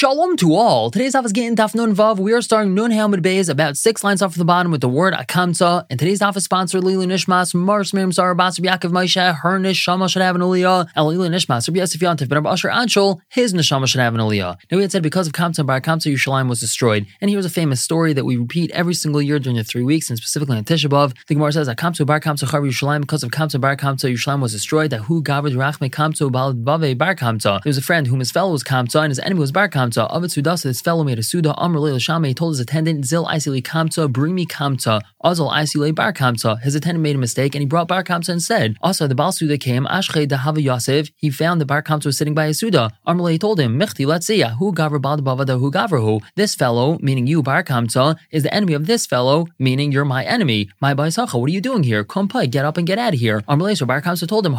Shalom to all. Today's is Gittin daf nun vav. We are starting nun helmet bays about six lines off from the bottom with the word akamta. And today's daf is sponsored Lili Nishmas, Mars Miriam Sarah Basar Yaakov Moshe, her neshama should have an aliyah. El Lili Nishmas, Rabbi Yosef Yantif, Ben Asher Anshul, his neshama should have an aliyah. Now we had said because of Kamta Bar Kamta, Yerushalayim was destroyed. And here's a famous story that we repeat every single year during the three weeks, and specifically on Tisha B'av. The Gemara says Akamta Bar Kamta Char Yerushalayim because of Kamta Bar Kamta, Yerushalayim was destroyed. That who gaved Rachme Kamta Bal Bave Bar Kamta. There was a friend whom his fellow was Kamta and his enemy was Bar Kamta. Of it Sudasa, this fellow made a Suda, Amr Leil he told his attendant, Zil Isili Kamta, bring me Kamta, Azal Isile Bar Kamta. His attendant made a mistake and he brought Bar Kamta instead. Also, the Bal Suda came, Ashche Dahava Yosef, he found the Bar Kamta was sitting by a Suda. Amr Leil told him, Michti, let's see, who gavra Bavada, who gavra who? This fellow, meaning you, Bar Kamta, is the enemy of this fellow, meaning you're my enemy. My Baisacha, what are you doing here? Come, get up and get out of here. Amr so Bar Kamta told him,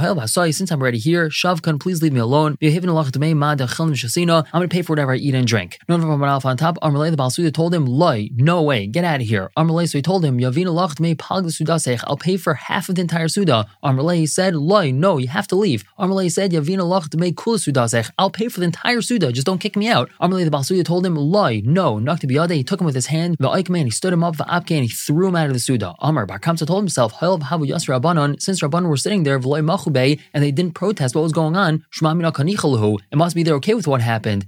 since I'm already here, Shavkan, please leave me alone. I'm going to pay for whatever I eat and drink. On top. Amalei the Balsuda told him, Loi, no way, get out of here. Amalei, so he told him, Yavina lacht me pag the I'll pay for half of the entire Suda. Amalei, he said, Loi, no, you have to leave. Amalei said, Yavina lacht me kul Sudasech. I'll pay for the entire Suda, just don't kick me out. Amalei the Balsuda told him, Loi, no, Nakta Biyade, he took him with his hand, the Aikman, he stood him up, the Apke, and he threw him out of the Suda. Amar Bar Kamsa told himself, since Rabbanon were sitting there, and they didn't protest what was going on, it must be they're okay with what happened.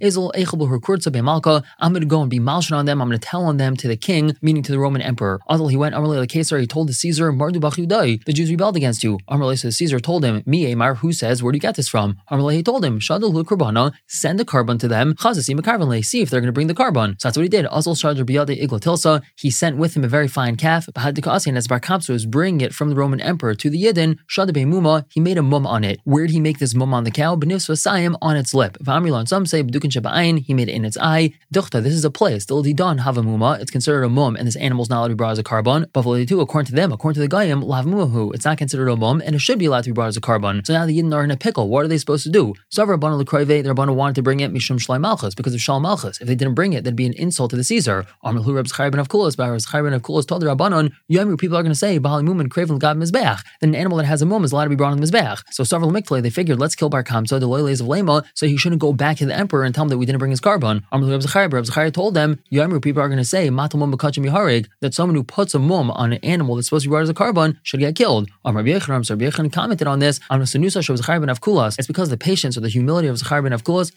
Izel Echel Kurtza Bemalka, I'm going to go and be malshan on them. I'm going to tell on them to the king, meaning to the Roman emperor. Until he went, Amalei Caesar, he told the Caesar, Mardu Bachudai, the Jews rebelled against you. Amalei so the Caesar told him, Mi Amar, who says, where do you get this from? Amalei he told him, Shadal Kurbana, send a carbon to them, Chazasi Makarvanle, see if they're going to bring the carbon. So that's what he did. Azal Shadar Biyade Iglatilsa, he sent with him a very fine calf, Bahadikasian, as Bar Kapsa was bringing it from the Roman emperor to the Yidden, Shadabe Muma, he made a mum on it. Where did he make this mum on the cow? Benif Vasayim on its lip. Vamrilan, some say, he made it in its eye. Duchta, this is a place. Still Didan Havamuma, it's considered a mum, and this animal's not allowed to be brought as a carbon. But too, according to them, according to the Gayim, Lavmuhu, it's not considered a mum, and it should be allowed to be brought as a carbon. So now the Yidden are in a pickle. What are they supposed to do? So Rabbana Lekroive, the Rabbana wanted to bring it Mishum Shlai Malchus, because of Shal Malchus. If they didn't bring it, that'd be an insult to the Caesar. Amrhu Reb Chaybin of Kulos, but Chaybin of Kulos told the Rabbanon, Yomu, people are going to say, Bahali Mum and Kraven God Mizbeach. Then an animal that has a mum is allowed to be brought on the Mizbeach. So several Mikle, they figured, let's kill Bar Kamsa, the Loyles of Lema, so he shouldn't go back to the emperor and tell him that we didn't bring his carbon. Reb told them, Yomu, people are going to say, that someone who puts a mum on an animal that's supposed to be brought as a carbon should get killed. Rabbi Yechon commented on this It's because the patience or the humility of Zachar ben Avkulas,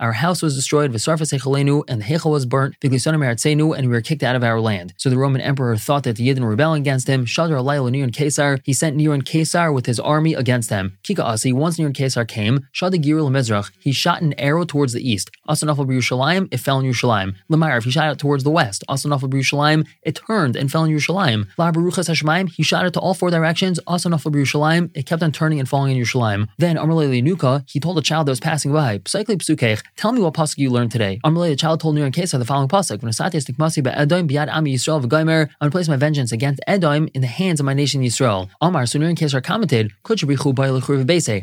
our house was destroyed, and the Hechel was burnt, and we were kicked out of our land. So the Roman emperor thought that the Yidden rebelling against him. Shadar Alayla Kesar, he sent Niran Kesar with his army against them. Kika Asi, once Niran Kesar came, Mizrach, he shot an arrow towards the east. Asanafal Yerushalayim, it fell in Yerushalayim. if he shot it towards the west. Asanafal Yerushalayim, it turned and fell in Yerushalayim. La Baruchas Hashemaim, he shot it to all four directions. Asanafal Yerushalayim, it kept on turning and falling in Yerushalayim. Then Amalei Nuka, he told a child that was passing by, Psyche Psukech, tell me what pasuk you learned today. Amalei, the child told Niran Kesar the following pasuk: When Asatis Tikmasi Be'edoim Biad Ami Yisrael V'Gaimer, I'm going to place my vengeance against Edom in the hands of my nation Yisrael. Amar, so Niran Kesar commented,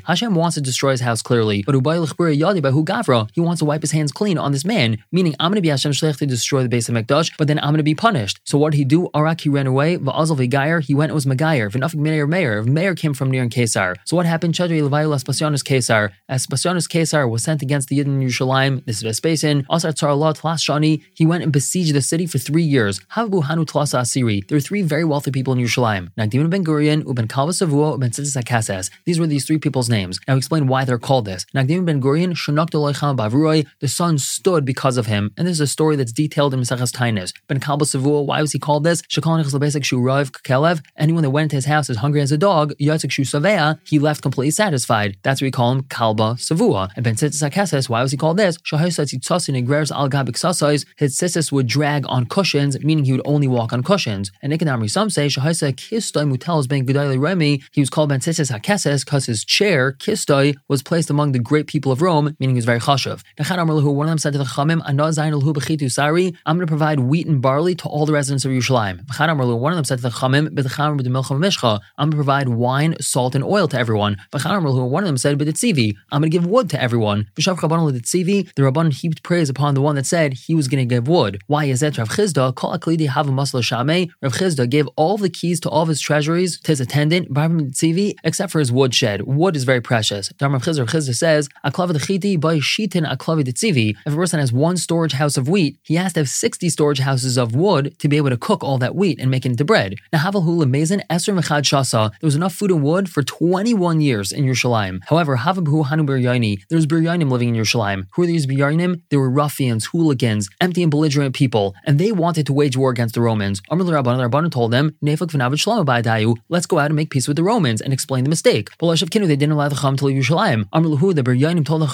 Hashem wants to destroy his house clearly, but ba hu Gavra, he wants to wipe his hands clean on this man, meaning I'm going to be Hashem Shlech to destroy the base of Mikdash, but then I'm going to be punished. So what did he do? Arak, he ran away. Va'azal v'gayer, he went and was Megayer. V'nafik Meir Meir. Meir came from near in Kesar. So what happened? Chadri Levayu Aspasionis Kesar. Aspasionis Kesar was sent against the Yidden Yerushalayim. This is Vespasian. Asar Tzarallah Tlas Shani. He went and besieged the city for three years. Havu Hanu Tlasa Asiri. There were three very wealthy people in Yerushalayim. Nagdim ben Gurion, Uben Kalba Savua, Uben Akases. These were these three people's names. Now explain why they're called this. Nagdim ben Gurion, Shanok The sun stood because of him. And this is a story that's detailed in Mesachas Tainis. Ben Kalba Savua, why was he called this? Anyone that went into his house as hungry as a dog, he left completely satisfied. That's why we call him Kalba Savua. And Ben Tzitzis Akases, why was he called this? His sisters would drag on cushions, meaning he would only walk on cushions. And Nikanamri, some say. He was called Ben Hakeses because his chair, Kistoi, was placed among the great people of Rome, meaning he was very chashav. One of them said to the Chamim, sari. I'm going to provide wheat and barley to all the residents of Yerushalayim. One of them said to the Chamim, I'm going to provide wine, salt, and oil to everyone. One of them said, I'm going to give wood to everyone. The Rabban heaped praise upon the one that said he was going to give wood. Why is that? Rav Chisda, Rav Chisda gave all the keys to all of his treasuries to his attendant, except for his wood shed. Wood is very precious. Rav Chisda, says, if a person has one storage house of wheat, he has to have 60 storage houses of wood to be able to cook all that wheat and make it into bread. Now, Havel Hula Mazin, Esr Mechad Shasa, there was enough food and wood for 21 years in Yerushalayim. However, Havabhu Hanu Biryaini, there was Biryanim living in Yerushalayim. Who are these Biryanim? They were ruffians, hooligans, empty and belligerent people, and they wanted to wage war against the Romans. Amr Rabban, Rabban told them, let's go out and make peace with the Romans and explain the mistake. But they didn't allow the Chum to leave Yerushalayim. Amr the Biryanim told the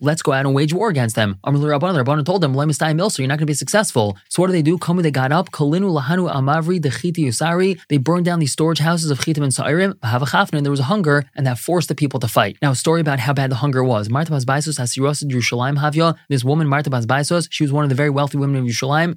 Let's go out and wage war against them. Amr Rabban, Rabban told them, Lemistai Milso, you're not going to be successful. So what do they do? Come they got up, Kalinu Lahanu Amavri, the Chiti Usari, they burned down the storage houses of Chitim and Sa'irim, Havachafna, and there was a hunger, and that forced the people to fight. Now, a story about how bad the hunger was. Marta Basbaisos Hasirosa Yerushalayim Havya, this woman, Marta Basbaisos, she was one of the very wealthy women of Yerushalayim,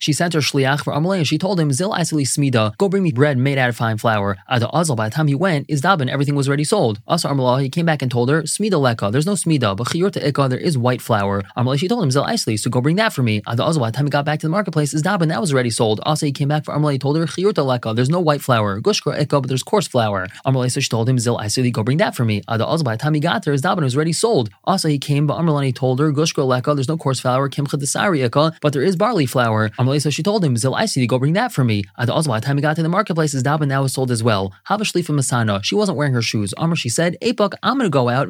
she sent her shliach for Amalei, and she told him, Zil Isali Smida, go bring me bread made out of fine flour. Ada Azal, by the time he went, is Dabin, everything was already sold. Asa Amalai, he came back and told her, Smida Leka, there's no Smida, but Chiyurta Ika, there is white flour. Um, Amalei, she told him, Zil Isali, so go bring that for me. By the time he got back to the marketplace, is Dabin, that was already sold. Asa, he came back for Amalei, told her, Chiyurta Leka, there's no white flour. Gushkra Ika, but there's coarse flour. Amalei, so she told him, Zil Isali, go bring that for me. Azal, by the time he got there, his Dabin was already sold. Also, he came, but Amalei told her, Gushkra Leka, there's no coarse flour, Kimcha Desari Ika, but there is barley flour. Amalei, so she told him, Zil Isali, go bring that for me. Azal, by the time he got to the marketplace, his Dabin now was sold as well. Hava Shlifa Masana, she wasn't wearing her shoes. Amr, she said, Epok, I'm to go out,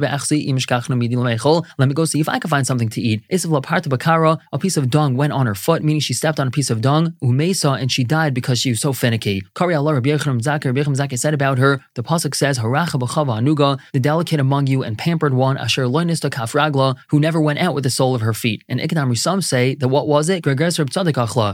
let me go see if I can find something to eat. A piece of dung went on her foot, meaning she stepped on a piece of dung, Umesa, and she died because she was so finicky. Kari Rabbi Yechim Zakir, Rabbi said about her, the Pasuk says, Anuga, the delicate among you and pampered one, Asher Loinista Kafragla, who never went out with the sole of her feet. And Iknam some say that what was it?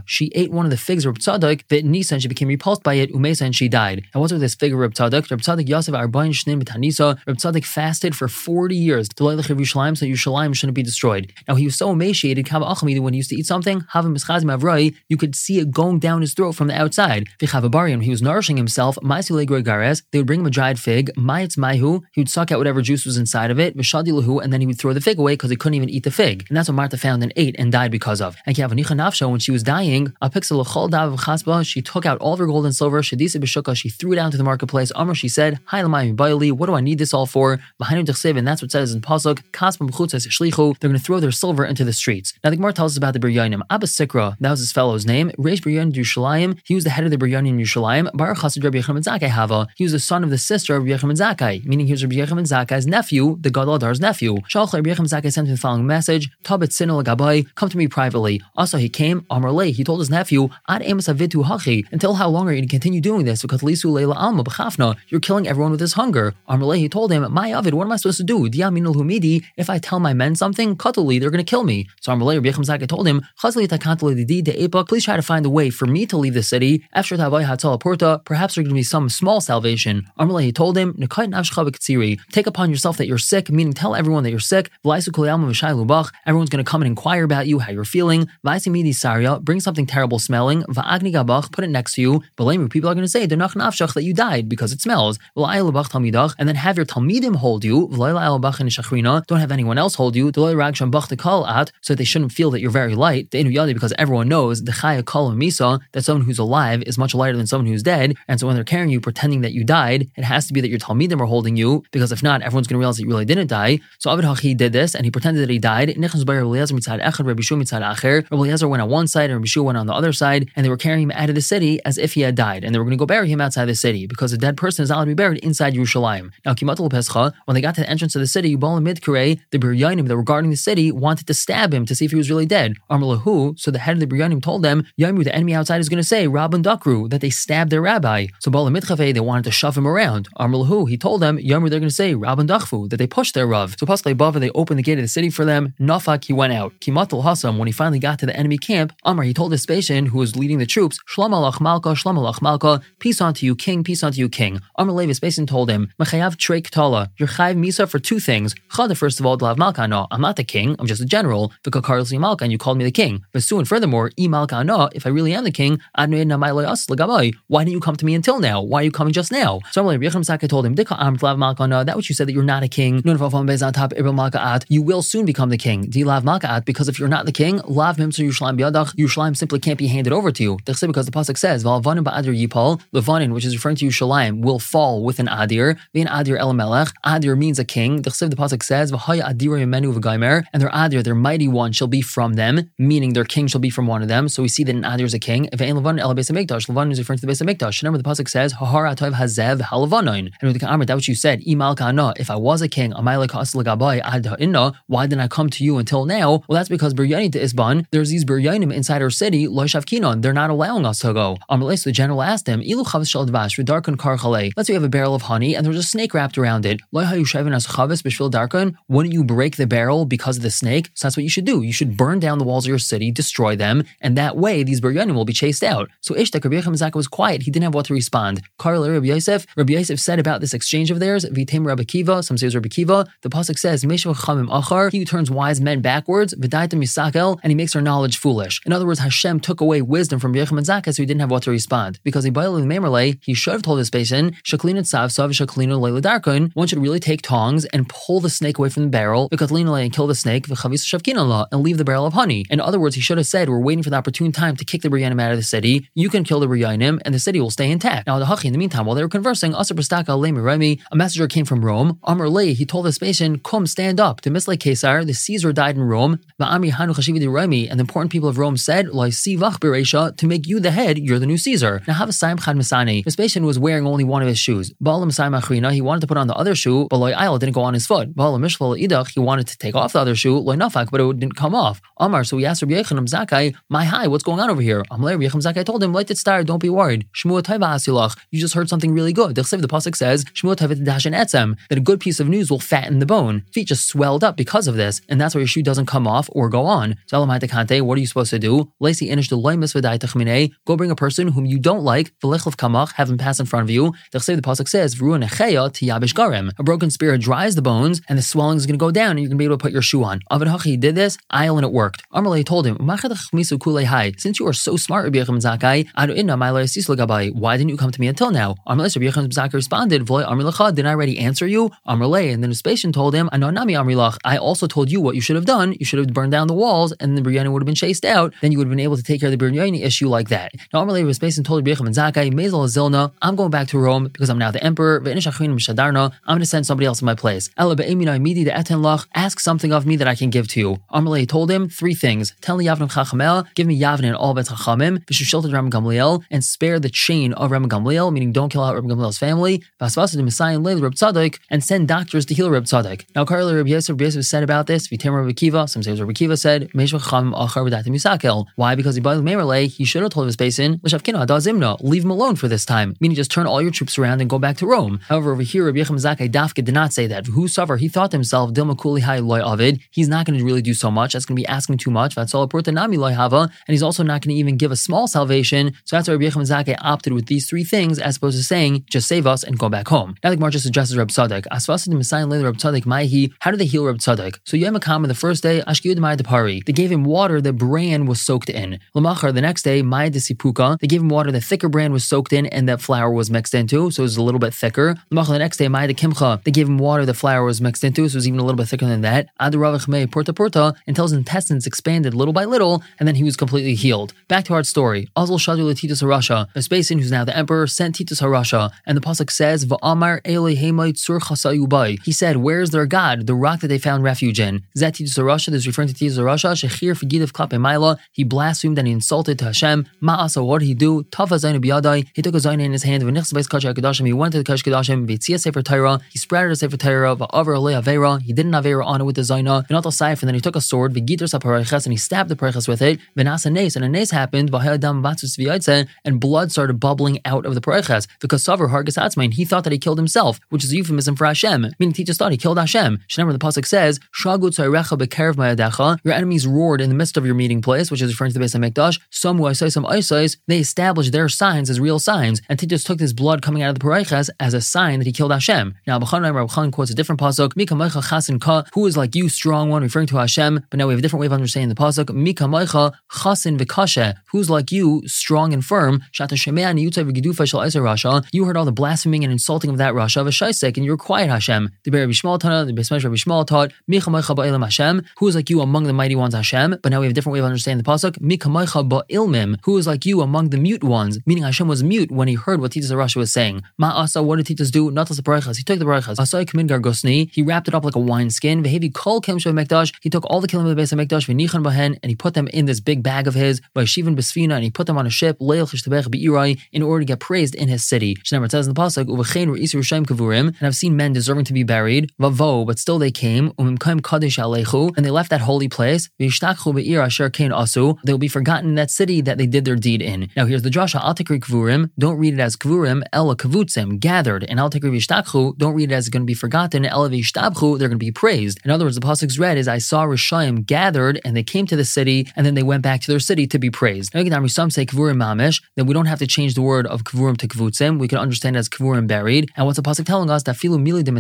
She ate one of the figs of Reb Tzadok, that Nisa, and she became repulsed by it, Umesa, and she died. And what's with this fig of Reb Tzadok? Reb Yosef Arbain Shnim B'Tanisa, Reb fasted for 40 years Yerushalayim, so Yerushalayim shouldn't be destroyed. Now he was so emaciated, when he used to eat something, you could see it going down his throat from the outside. Vichavabarian, he was nourishing himself, they would bring him a dried fig, he would suck out whatever juice was inside of it, and then he would throw the fig away because he couldn't even eat the fig. And that's what Martha found and ate and died because of. And when she was dying, Dav she took out all of her gold and silver, she threw it down to the marketplace. Amr, she said, Hi what do I need this all for? And that's what says in Pasuk, They're going to throw their silver into the streets. Now the Gemara tells us about the Biryanim. Abba Sikra, that was his fellow's name. Reish Biryan Yushalayim, he was the head of the Biryanim Yushalayim. Baruch Hasid Rabbi Yechim Zakai Hava, he was the son of the sister of Yechim Zakai, meaning he was Rabbi Yechim Zakai's nephew, the Gadol Adar's nephew. Shalch Rabbi Yechim Zakai sent him the following message: Tabit Sinul Gabai, come to me privately. Also he came, Amar Le, he told his nephew, Ad Amos Avitu Hachi, until how long are you going to continue doing this? Because Lisu Leila Alma B'chafna, you're killing everyone with this hunger. Amar Le, he told him, My Avid, what am I supposed to do? Humidi, if I tell my men something, Katuli, they're going to kill me. So Amar Le, Rabbi Yechim told him, Please try to find a way for me to leave the city. After Tavai Hatzal perhaps there's going to be some small salvation. Amar Le, he told him, Take upon yourself that you're sick, meaning tell everyone that you're sick. Everyone's going to come and inquire about you, how you're feeling. Bring something terrible smelling. Put it next to you. People are going to say that you died because it smells. And then have your Talmidim hold you. Don't have anyone else hold you. So they shouldn't feel that you're very light. Because everyone knows the Chaya Kol Misa that someone who's alive is much lighter than someone who's dead. And so when they're carrying you pretending that you died, it has to be that your Talmidim are holding you. Because if not, everyone's going to realize that you really didn't die. So Avid Hachi did this and he pretended that he died. Rabbi Eliezer went on one side and Rabbi Shua went on the other side, and they were carrying him out of the city as if he had died, and they were going to go bury him outside the city because a dead person is allowed to be buried inside Yerushalayim. Now, Kimatul Pescha, when they got to the entrance of the city, Yubalim Midkare, the Biryanim that were guarding the city wanted to stab him to see if he was really dead. Amrlahu, so the head of the Biryanim told them, Yamu, the enemy outside is going to say, Rabban Dakru, that they stabbed their rabbi. So Balam Mitchafe, they wanted to shove him around. Amrlahu, he told them, Yamu, they're going to say, Rabban Dachfu, that they pushed their Rav. So Pasle Bava, they opened the gate of the city for them. Nafak, he went out. Kimatul Hassam, when he finally got to the enemy camp, Amr, he told his patient who was leading the troops, Shalom alach Malka, Shalom alach Malka, peace unto you, king, peace unto you, king. Amr Levis patient told him, Mechayav Treik Tala, you're misa for two things. Chada, first of all, Dlav Malka no, I'm not the king, I'm just a general. Vikakarli Malka, and you called me the king. But soon, furthermore, I Malka no, if I really am the king, why didn't you come to me until now? Why are you coming just now? So Levi Saka told him, Malka no, that which you said that you're not a king. You will soon become the king. Because if you're not the king, Lav Yushlam simply can't be handed over to you. Because the Pasuk says, Yipal, which is referring to Yushalayim, will fall with an Adir, Adir El. Adir means a king. The Pasuk pasuk says, "V'haya adiru yemenu v'gaimer," and their adir, their mighty one, shall be from them, meaning their king shall be from one of them. So we see that an adir is a king. If levan is referring to the beis hamikdash. Remember, the pasuk says, "Hahar atov hazev halavanoin." And with the Amr, that what you said, "Imal kana." If I was a king, lagabai. Why didn't I come to you until now? Well, that's because biryani to isban. There's these biryanim inside our city. Lo kinon. They're not allowing us to go. Amalei, so the general asked him, "Ilu Let's say you have a barrel of honey and there's a snake wrapped around it. Lo hayu shevin as chavis darkon. Wouldn't you break the barrel because of the snake? So that's what you should do. You should burn down the walls of your city, destroy them, and that way these biryanim will be chased out. So Ishtak Rabbi Yechim was quiet. He didn't have what to respond. Karl Rabbi Yosef, Rabbi Yosef said about this exchange of theirs, Vitem Rabbi Kiva, some say Rabbi Kiva, the Pasuk says, Achar, he who turns wise men backwards, Vidaitim Yisakel, and he makes their knowledge foolish. In other words, Hashem took away wisdom from Yechim and Zakah, so he didn't have what to respond. Because he the Memerle, he should have told his patient, Shaklin Sav Sav Shaklin Darkon, one should really take tongs and pull the snake away from the barrel, and kill the snake, and leave the barrel of honey. In other words, he should have said, We're waiting for the opportune time to kick the Biryanim out of the city. You can kill the Biryanim, and the city will stay intact. Now, the Hachi, in the meantime, while they were conversing, a messenger came from Rome. Amr Le, he told the patient, Come, stand up. To Misle Caesar, the Caesar died in Rome. And the important people of Rome said, To make you the head, you're the new Caesar. Now, have a Saim Chad Misani. Vespasian was wearing only one of his shoes. Baalam Saim he wanted to put on the other shoe, but Loy Isle didn't go on his foot. He wanted to take off the other shoe, Loy Nafak, but it didn't come off. Amar, so he asked Rabbi Yechanim Zakai, My hi, what's going on over here? Amalei Rabbi Yechanim Zakai told him, Let it start, don't be worried. Taiva Asilach, you just heard something really good. The Pasuk says, Shmuah Taiva Etzem, that a good piece of news will fatten the bone. Feet just swelled up because of this, and that's why your shoe doesn't come off or go on. So Kante, what are you supposed to do? Lacy Inish Go bring a person whom you don't like, kamach, have him pass in front of you. The Pasuk says, A broken spirit dries the bones, and the swelling is going to go down, and you're going to be able to put your shoe on. Avid Hachi did this, Ayel, and it worked. Amalei told him, Since you are so smart, Rabbi Yechim Zakai, why didn't you come to me until now? Amalei Rabbi Yechim Zakai responded, Didn't I already answer you? Amalei, and then Vespasian told him, I know Nami Amilak, I also told you what you should have done. You should have burned down the walls, and the Biryani would have been chased out. Then you would have been able to take care of the Biryani issue like that. Now, Amalei Vespasian told Rabbi Yechim Zakai, I'm going back to Rome because I'm now the emperor. I'm going to send somebody else in my place. Ask something of me that I can give to you. Amalei told him three things. Tell me Yavnim Chachamel, give me Yavin and all Bet Chachamim, Vishushelted Ram Gamliel, and spare the chain of Ram Gamliel, meaning don't kill out Ram Gamliel's family, Vasvasa Messiah and Leil Reb Tzadok, and send doctors to heal Reb Tzadok. Now, Karli Reb Yosef, Reb Yosef said about this, Vitem Reb Akiva, some say Reb Akiva said, Mesh Achar V'datim Yisakel. Why? Because he bought he should have told his basin, L'shavkina Zimna, leave him alone for this time, meaning just turn all your troops around and go back to Rome. However, over here, Reb Yechim Zakai Dafka did not say that. Who suffer? He thought to himself, Dilma Kuli Hai Loy Avid, he's not going to really do so much. That's going to be asking too much. That's all Nami Loy Hava, and he's also not going to even give a small salvation. So that's why Rabbi Yechim Zakeh opted with these three things as opposed to saying, just save us and go back home. Now, like Gemara just Reb Tzadok. Asvasid Messiah later Reb Tzadok Maihi. How did they heal Reb Tzadok? So Yom the first day, Ashkiyud Mai Depari. They gave him water that bran was soaked in. Lamachar the next day, Mai Desipuka. They gave him water that thicker bran was soaked in and that flour was mixed into, so it was a little bit thicker. Lamachar the next day, Mai Kimcha. They gave him water that flour was mixed it was even a little bit thicker than that. Mei Porta Porta until his intestines expanded little by little, and then he was completely healed. Back to our story. Azul Shadu Titus Harasha. Vespasian, who's now the emperor, sent Titus Harasha, and the pasuk says, "Va'amar He said, "Where is their God, the rock that they found refuge in?" Zet Titus Harasha is referring to Titus Harasha. Shechir Figidav Klape Maila. He blasphemed and he insulted to Hashem. Ma'asa, what did he do? Zayin Biyadai. He took a Zayin in his hand. V'nichs Beis Kachak Kedashim. He went to the Kash Kedashim. V'tzia Sefer Torah. He spread a Sefer Torah. Va'aver He didn't Avera on it with the Zayna. V'natal Saif. And then he took a sword. V'gitr Saparayches. And he stabbed the Parayches with it. Nes. And a Nes happened. And blood started bubbling out of the Parayches. Because Savar Hargas Atzmain. He thought that he killed himself, which is a euphemism for Hashem. Meaning he just thought he killed Hashem. Remember the pasuk says, "Shagut Your enemies roared in the midst of your meeting place, which is referring to the base of Mikdash. Some who some Isais, they established their signs as real signs, and Titus took this blood coming out of the Paraychas as a sign that he killed Hashem. Now, B'chan Rabban quotes a different pasuk, Mika Maicha Chasin Ka, who is like you, strong one, referring to Hashem. But now we have a different way of understanding the pasuk, Mika Maicha Chasin Vikashe, who's like you, strong and firm. Shata Shemea Niyutzai V'Gedufa Shal Rasha. You heard all the blaspheming and insulting of that Rasha V'Shaisek, and you were quiet, Hashem. The Rabbi Tana, the Besmesh Rabbi Shmuel taught, Hashem, who is like you among the mighty ones, Hashem. But now we have a different way of understanding the pasuk, Mika Maicha Ba'ilmim, who is like you among the mute ones, meaning Hashem was mute when he heard what Titus Rasha was saying. Ma'asa, what did Titus do? Not the He took the Barachas. Asai Kamin Gargosni, he wrapped it up like a wineskin. Vehevi kol kem Mikdash. He took all the kilim of the base of Mikdash, bahen, and he put them in this big bag of his, by Shivan Besfina, and he put them on a ship, Leil in order to get praised in his city. Shnemer says in the pasuk, Uvechein Re'isu Rishaim Kavurim, and I've seen men deserving to be buried, Vavo, but still they came, Umimkaim Kadesh Alechu, and they left that holy place, V'yishtakchu Be'ir Asher Kain Asu, they will be forgotten in that city that they did their deed in. Now here's the drasha, Al Kavurim, don't read it as Kavurim, Ella Kavutzim, gathered, and Al Tikri V'yishtakchu, don't read it as going to be forgotten, Ella They're going to be praised. In other words, the pasuk's read is I saw Rishaim gathered, and they came to the city, and then they went back to their city to be praised. Now, some say Kavurim Mamish, then we don't have to change the word of Kavurim to Kavutzim, we can understand as Kavurim buried. And what's the pasuk telling us? That Filu Mili de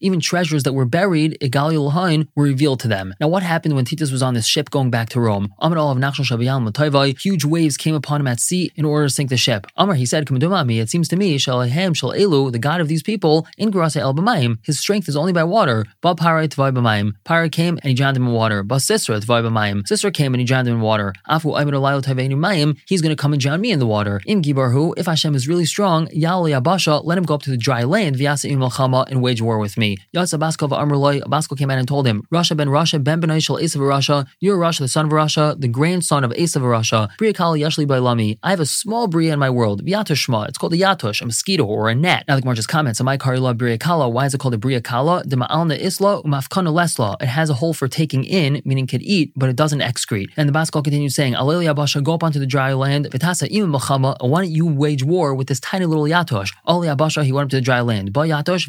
even treasures that were buried, Igali Lahain, were revealed to them. Now, what happened when Titus was on this ship going back to Rome? Amar of Nachshon Shabiyal huge waves came upon him at sea in order to sink the ship. Amar, he said, it seems to me, Shalahem Shal Elu, the God of these people, in Grasa El B'mayim, his strength is only by water. Ba Parai Tvai B'mayim. Para came and he drowned him in water. Ba Sisra Tvai B'mayim. Sisra came and he drowned him in water. Afu Olayo Tavenu Mayim, he's going to come and drown me in the water. In Gibarhu, if Hashem is really strong, Yali Abasha, let him go up to the dry land, in Malchama, and wage war with me. Yatsa Baskal Amrulai, Baskal came out and told him, Rasha ben Rasha ben Benai Shal Esav Rasha, you're Rasha, the son of Rasha, the grandson of Esav Rasha. Bria Kali Yashli Bailami, I have a small Bria in my world, Vyatushma, it's called a Yatush, a mosquito or a gnat. Now the Gemara just comments, Amai Karila Bria Kala, why is it called a Bria Kala? The Ma'alna Isla, Umafkana Lesla, it has a hole for taking in, meaning could eat, but it doesn't excrete. And the Baskal continues saying, Aleli Abasha, go up onto the dry land, Vitasa Imam Machama, why don't you wage war with this tiny little Yatosh? Ali Abasha, he went up to the dry land. Ba Yatosh,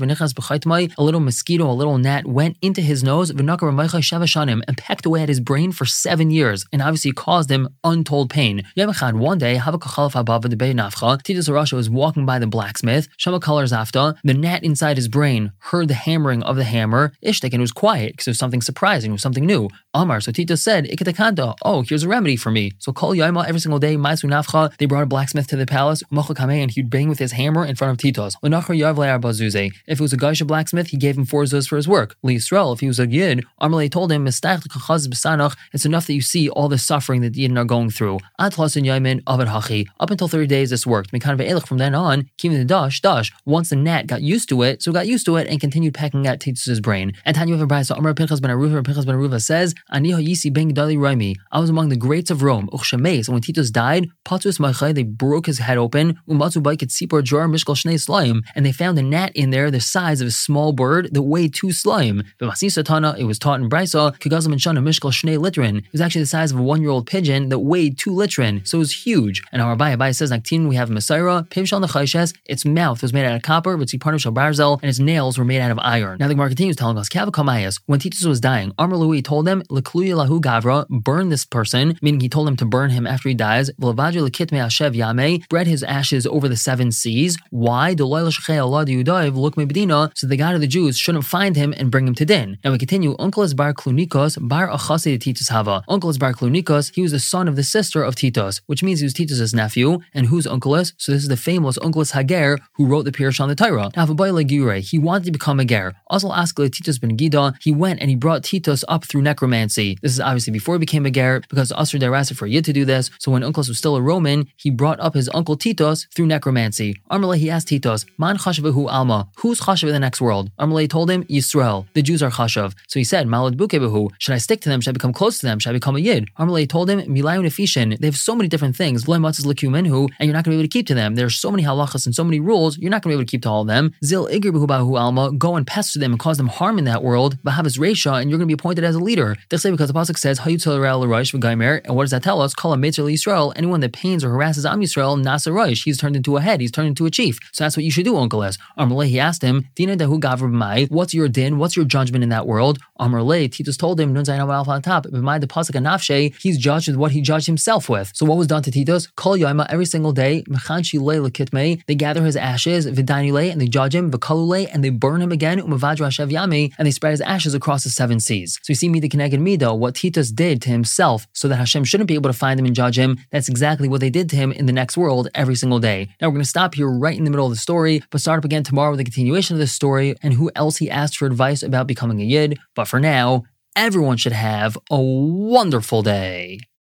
a little mosquito, a little gnat went into his nose, Vinakar Shavashanim, and pecked away at his brain for seven years, and obviously caused him untold pain. One day, Titus Arasha was walking by the blacksmith, Shama colors after, the gnat inside his brain heard the hammering of the hammer, Ishtek, and it was quiet because it was something surprising, it was something new. Amar, so Tito said, Ikitakanta, oh, here's a remedy for me. So Kol Yaima, every single day, Maisu Nafcha, they brought a blacksmith to the palace, and he'd bang with his hammer in front of Tito's. If it was a Gaisha blacksmith, he gave him four zuz for his work. Li Yisrael, if he was a Yid, Amalei told him, it's enough that you see all the suffering that the Yidden are going through. Up until 30 days, this worked. From then on, the. Once the gnat got used to it, so got used to it and continued pecking at Titus's brain. And Tanya Vabrisa, Amar Pinchas ben Aruva, Pinchas ben Aruva says, Aniho Yisi ben Gedali Raimi. I was among the greats of Rome. Uchshameis, and when Titus died, Patus Machai, they broke his head open. Umatsu Baiket Sipor Jar Mishkal Shnei Slime, and they found a gnat in there the size of a small bird that weighed two slime. But Satana, it was taught in Brisa, Kagazam and Shana Mishkal Shnei Litrin. It was actually the size of a one year old pigeon that weighed two litrin, so it was huge. And our Abai Abai says, Naktin, we have Messiah, Pimshal Nechayeshes, its mouth was made out of copper, Vitziparno Shal Barzel, and its nails were made out of iron. Now the Gemara continues telling us, when Titus was dying, Amr told them, Lekluya Lahu Gavra, burn this person, meaning he told them to burn him after he dies, Vlavadri Lekitme Ashev Yame, spread his ashes over the seven seas. Why? So the God of the Jews shouldn't find him and bring him to din. Now we continue, Onkelos Bar Klunikos, Bar Achase Titus Hava. Onkelos Bar Klunikos, he was the son of the sister of Titus, which means he was Titus's nephew. And whose uncle is? So this is the famous Uncle Hager who wrote the Pirush on the Torah. Now, He wanted to become a ger. Also asked Titus ben Gida, he went and he brought Titus up through necromancy. This is obviously before he became a ger, because Asr Derasa for Yid to do this. So when Uncle was still a Roman, he brought up his uncle Titus through necromancy. Amalei he asked Titus, Man chashavu alma, who's chashav in the next world? Amalei told him, Yisrael, the Jews are chashav. So he said, Malad bukebehu, should I stick to them? Should I become close to them? Should I become a yid? Amalei told him, Milayun efishin, they have so many different things, Blenbots is Lakumenhu, and you're not going to be able to keep to them. There's so many halachas and so many rules, you're not going to be able to keep to all of them. Zil igir alma, go and pester them and cause them harm in that world. Bahavas resha, and you're going to be appointed as a leader. Say because the pasuk says, and what does that tell us? Call a Yisrael, anyone that pains or harasses Am Yisrael, Nasa Rosh, he's turned into a head, he's turned into a chief. So that's what you should do, Onkelos. Amalei, he asked him, Dina dahu gavr what's your din? What's your judgment in that world? Amalei, Titus told him, Nun zayin on top, b'mai the pasuk anafshe, he's judged with what he judged himself with. So what was done to Titus? Call yoima every single day, mechanshi le they gather his ashes, v'danile, and they judge him, v'kalule, and they burn him again, umavadra hashev yami, and they spread his ashes across the seven seas. So you see me the Keneged Mido, what Titus did to himself, so that Hashem shouldn't be able to find him and judge him. That's exactly what they did to him in the next world every single day. Now we're going to stop here right in the middle of the story, but start up again tomorrow with a continuation of this story and who else he asked for advice about becoming a Yid. But for now, everyone should have a wonderful day.